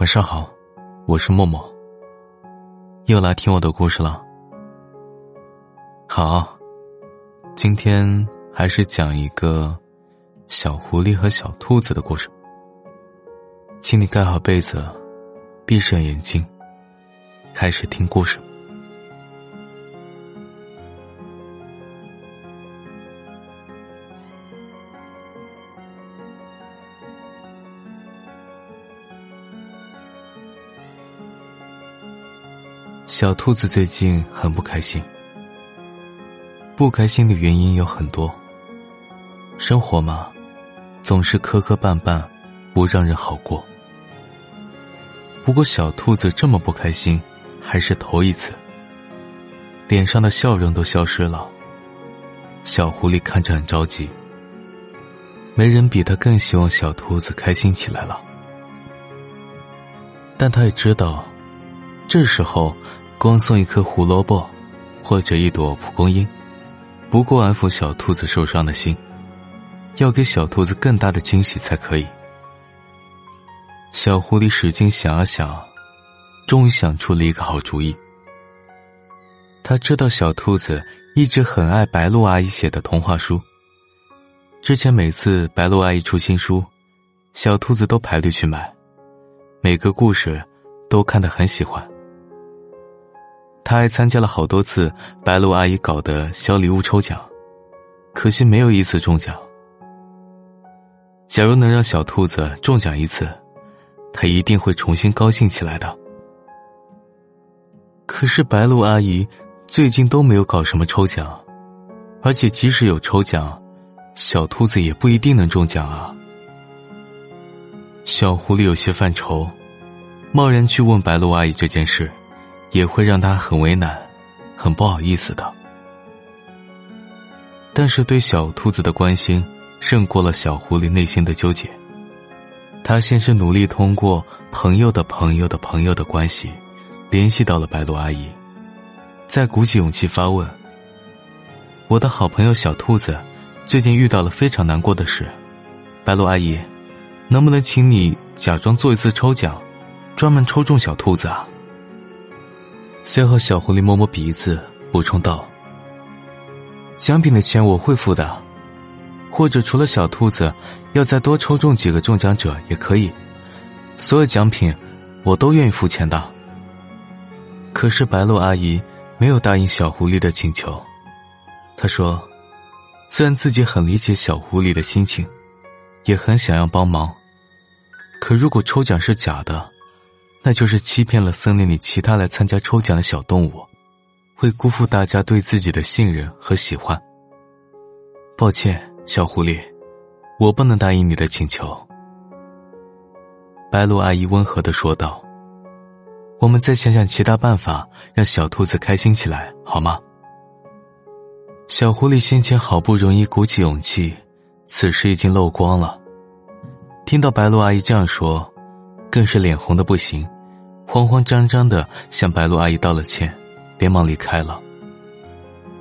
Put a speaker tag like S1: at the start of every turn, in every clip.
S1: 晚上好，我是默默。又来听我的故事了。好，今天还是讲一个小狐狸和小兔子的故事。请你盖好被子，闭上眼睛，开始听故事。小兔子最近很不开心，不开心的原因有很多。生活嘛，总是磕磕绊绊，不让人好过。不过小兔子这么不开心，还是头一次，脸上的笑容都消失了。小狐狸看着很着急，没人比他更希望小兔子开心起来了。但他也知道，这时候。光送一颗胡萝卜，或者一朵蒲公英，不够安抚小兔子受伤的心。要给小兔子更大的惊喜才可以。小狐狸使劲想啊想，终于想出了一个好主意。他知道小兔子一直很爱白鹿阿姨写的童话书。之前每次白鹿阿姨出新书，小兔子都排队去买，每个故事都看得很喜欢。他还参加了好多次白鹿阿姨搞的小礼物抽奖，可惜没有一次中奖。假如能让小兔子中奖一次，他一定会重新高兴起来的。可是白鹿阿姨最近都没有搞什么抽奖，而且即使有抽奖，小兔子也不一定能中奖啊。小狐狸有些犯愁，贸然去问白鹿阿姨这件事。也会让他很为难，很不好意思的。但是对小兔子的关心胜过了小狐狸内心的纠结。他先是努力通过朋友的朋友的朋友的关系，联系到了白鹿阿姨，再鼓起勇气发问：“我的好朋友小兔子最近遇到了非常难过的事，白鹿阿姨，能不能请你假装做一次抽奖，专门抽中小兔子啊？”随后，小狐狸摸摸鼻子，补充道：“奖品的钱我会付的，或者除了小兔子，要再多抽中几个中奖者也可以。所有奖品，我都愿意付钱的。”可是白鹿阿姨没有答应小狐狸的请求。她说：“虽然自己很理解小狐狸的心情，也很想要帮忙，可如果抽奖是假的。”那就是欺骗了森林里其他来参加抽奖的小动物，会辜负大家对自己的信任和喜欢。抱歉，小狐狸，我不能答应你的请求。”白鹿阿姨温和的说道，“我们再想想其他办法，让小兔子开心起来，好吗？”小狐狸先前好不容易鼓起勇气，此时已经漏光了。听到白鹿阿姨这样说。更是脸红的不行，慌慌张张的向白鹿阿姨道了歉，连忙离开了。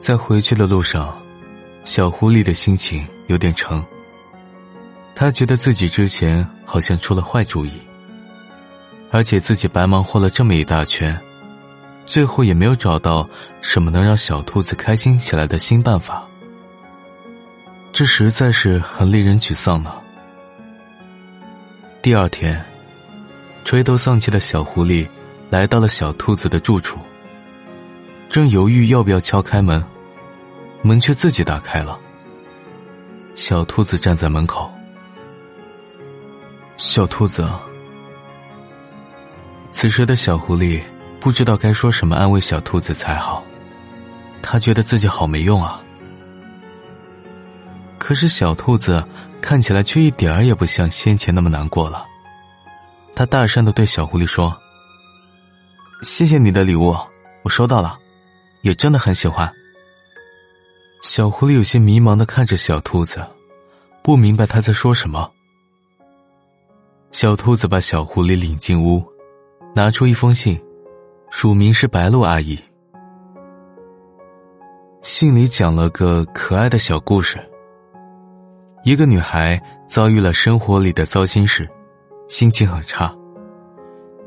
S1: 在回去的路上，小狐狸的心情有点沉。他觉得自己之前好像出了坏主意，而且自己白忙活了这么一大圈，最后也没有找到什么能让小兔子开心起来的新办法，这实在是很令人沮丧呢。第二天。垂头丧气的小狐狸来到了小兔子的住处，正犹豫要不要敲开门，门却自己打开了。小兔子站在门口。小兔子，此时的小狐狸不知道该说什么安慰小兔子才好，他觉得自己好没用啊。可是小兔子看起来却一点儿也不像先前那么难过了。他大声的对小狐狸说：“谢谢你的礼物，我收到了，也真的很喜欢。”小狐狸有些迷茫的看着小兔子，不明白他在说什么。小兔子把小狐狸领进屋，拿出一封信，署名是白鹿阿姨。信里讲了个可爱的小故事：一个女孩遭遇了生活里的糟心事。心情很差，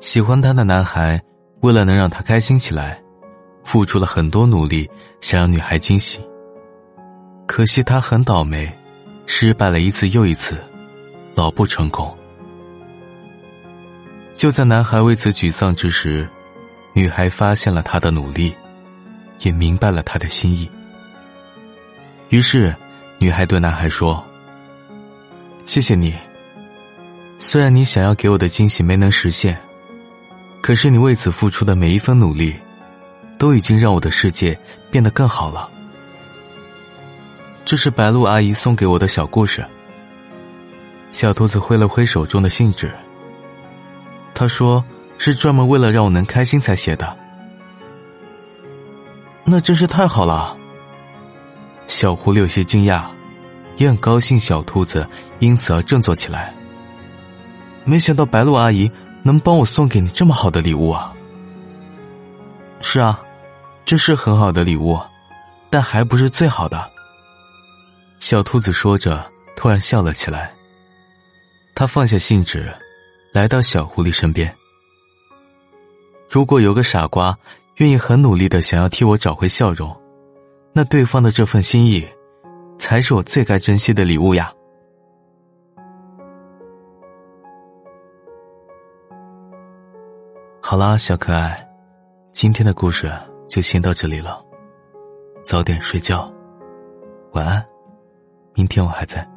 S1: 喜欢他的男孩，为了能让她开心起来，付出了很多努力，想让女孩惊喜。可惜他很倒霉，失败了一次又一次，老不成功。就在男孩为此沮丧之时，女孩发现了他的努力，也明白了他的心意。于是，女孩对男孩说：“谢谢你。虽然你想要给我的惊喜没能实现，可是你为此付出的每一分努力，都已经让我的世界变得更好了。”这是白露阿姨送给我的小故事。小兔子挥了挥手中的信纸。他说：“是专门为了让我能开心才写的。”那真是太好了。小狐狸有些惊讶，也很高兴小兔子因此而振作起来。没想到白露阿姨能帮我送给你这么好的礼物啊！是啊，这是很好的礼物，但还不是最好的。小兔子说着，突然笑了起来。他放下信纸，来到小狐狸身边。如果有个傻瓜愿意很努力的想要替我找回笑容，那对方的这份心意，才是我最该珍惜的礼物呀。好啦，小可爱，今天的故事就先到这里了。早点睡觉，晚安。明天我还在。